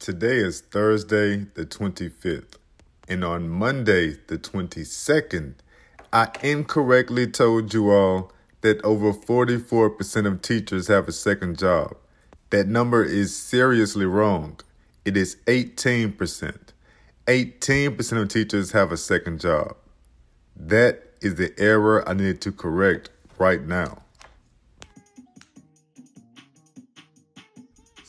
Today is Thursday, the 25th, and on Monday, the 22nd, I incorrectly told you all that over 44% of teachers have a second job. That number is seriously wrong. It is 18%. 18% of teachers have a second job. That is the error I need to correct right now.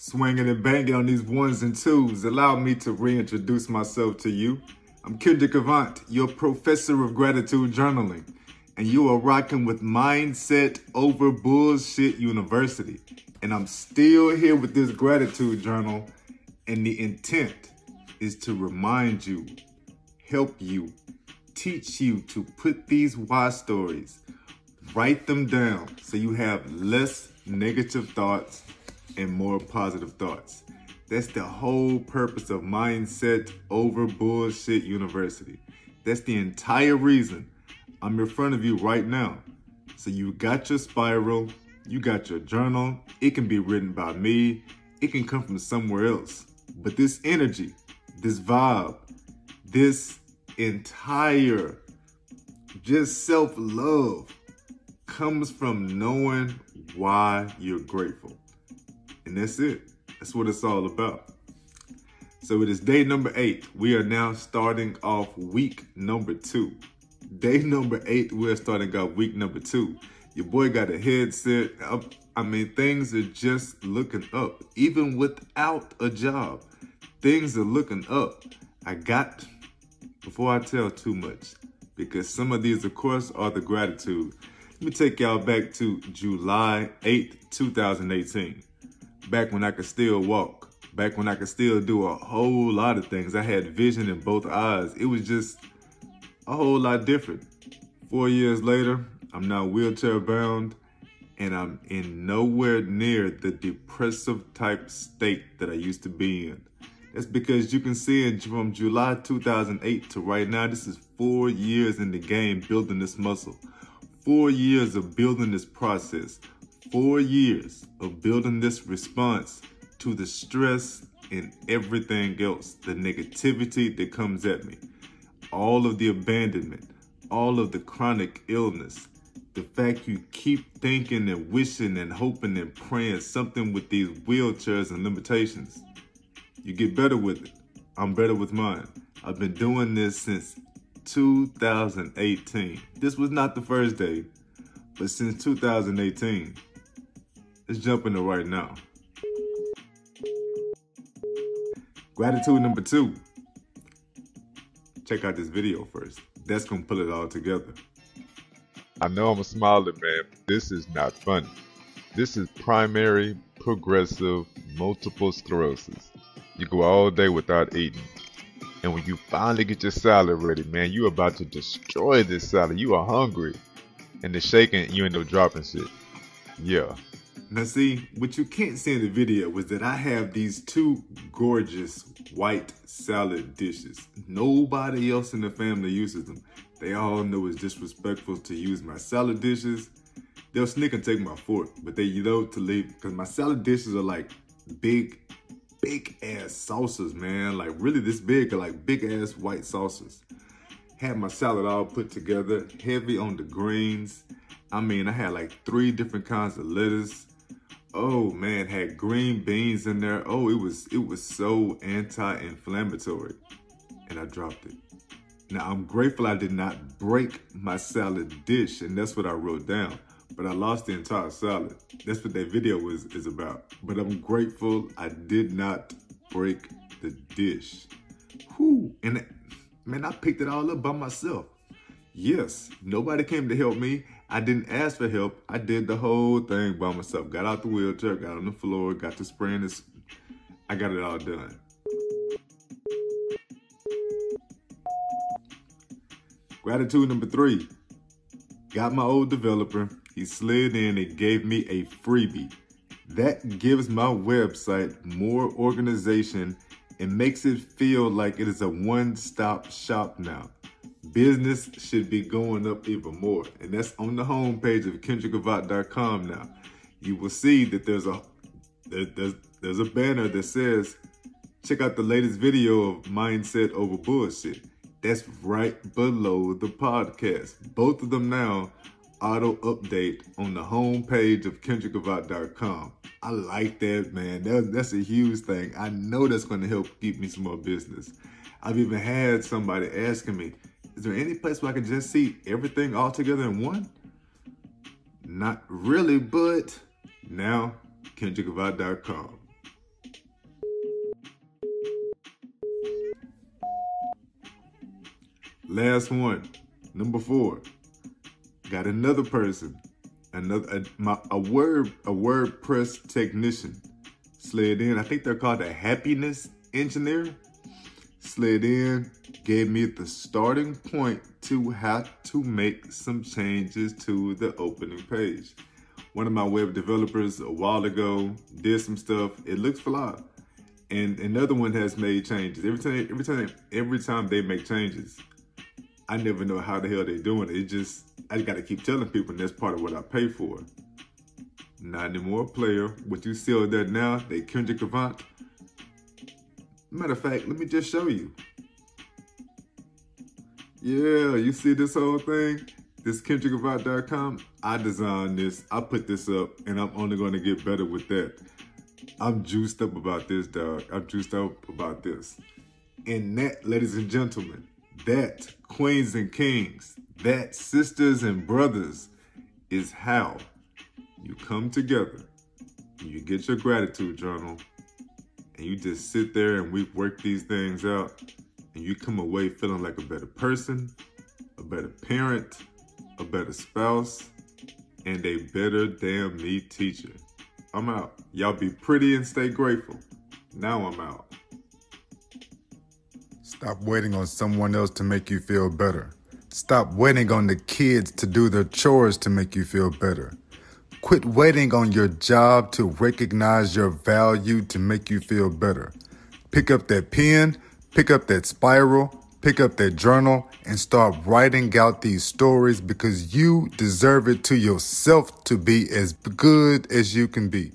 Swinging and banging on these ones and twos, allow me to reintroduce myself to you. I'm Kendrick Avant, your professor of gratitude journaling, and you are rocking with Mindset Over Bullshit University. And I'm still here with this gratitude journal, and the intent is to remind you, help you, teach you to put these why stories, write them down so you have less negative thoughts and more positive thoughts. That's the whole purpose of Mindset Over Bullshit University. That's the entire reason I'm in front of you right now. So you got your spiral, you got your journal. It can be written by me, it can come from somewhere else. But this energy, this vibe, this entire just self love comes from knowing why you're grateful. And that's it. That's what it's all about. So it is day number eight. We are now starting off week number two. Day number eight, we're starting off week number two. Your boy got a headset. I mean, things are just looking up. Even without a job, things are looking up. I got, before I tell too much, because some of these, of course, are the gratitude. Let me take y'all back to July 8th, 2018 back when I could still walk, back when I could still do a whole lot of things. I had vision in both eyes. It was just a whole lot different. Four years later, I'm now wheelchair bound and I'm in nowhere near the depressive type state that I used to be in. That's because you can see from July 2008 to right now, this is four years in the game building this muscle. Four years of building this process four years of building this response to the stress and everything else, the negativity that comes at me, all of the abandonment, all of the chronic illness, the fact you keep thinking and wishing and hoping and praying something with these wheelchairs and limitations. You get better with it. I'm better with mine. I've been doing this since 2018. This was not the first day, but since 2018. Let's jump into right now. Gratitude number two. Check out this video first. That's gonna pull it all together. I know I'm a smiling man, this is not funny. This is primary progressive multiple sclerosis. You go all day without eating. And when you finally get your salad ready, man, you about to destroy this salad. You are hungry. And the shaking, you end up dropping shit. Yeah, now see, what you can't see in the video was that I have these two gorgeous white salad dishes. Nobody else in the family uses them. They all know it's disrespectful to use my salad dishes. They'll sneak and take my fork, but they know to leave because my salad dishes are like big, big ass saucers, man. Like really this big, like big ass white saucers. Had my salad all put together, heavy on the greens. I mean, I had like three different kinds of lettuce, oh man, had green beans in there. Oh, it was it was so anti-inflammatory. And I dropped it. Now I'm grateful I did not break my salad dish, and that's what I wrote down. But I lost the entire salad. That's what that video was is about. But I'm grateful I did not break the dish. Whew. And man, I picked it all up by myself. Yes, nobody came to help me. I didn't ask for help. I did the whole thing by myself. Got out the wheelchair, got on the floor, got to spraying this. I got it all done. Gratitude number three. Got my old developer. He slid in and gave me a freebie. That gives my website more organization and makes it feel like it is a one-stop shop now business should be going up even more. And that's on the homepage of kendrickavant.com now. You will see that there's a there, there's, there's a banner that says check out the latest video of Mindset Over Bullshit. That's right below the podcast. Both of them now auto update on the homepage of KendrickAvant.com. I like that, man. That, that's a huge thing. I know that's going to help keep me some more business. I've even had somebody asking me, is there any place where I can just see everything all together in one? Not really, but now KendrickAvant.com. Last one, number four. Got another person, another a, my, a word a WordPress technician slid in. I think they're called a happiness engineer. Slid in, gave me the starting point to have to make some changes to the opening page. One of my web developers a while ago did some stuff. It looks fly. And another one has made changes. Every time, every time, every time they make changes, I never know how the hell they're doing it. It just I just gotta keep telling people, and that's part of what I pay for. Not anymore, player. What you see there now, they Kendrick Avant. Matter of fact, let me just show you. Yeah, you see this whole thing? This KendrickAvant.com. I designed this. I put this up, and I'm only going to get better with that. I'm juiced up about this, dog. I'm juiced up about this. And that, ladies and gentlemen, that, queens and kings, that, sisters and brothers, is how you come together, you get your gratitude journal, and you just sit there and we work these things out, and you come away feeling like a better person, a better parent, a better spouse, and a better damn me teacher. I'm out. Y'all be pretty and stay grateful. Now I'm out. Stop waiting on someone else to make you feel better. Stop waiting on the kids to do their chores to make you feel better. Quit waiting on your job to recognize your value to make you feel better. Pick up that pen, pick up that spiral, pick up that journal, and start writing out these stories because you deserve it to yourself to be as good as you can be.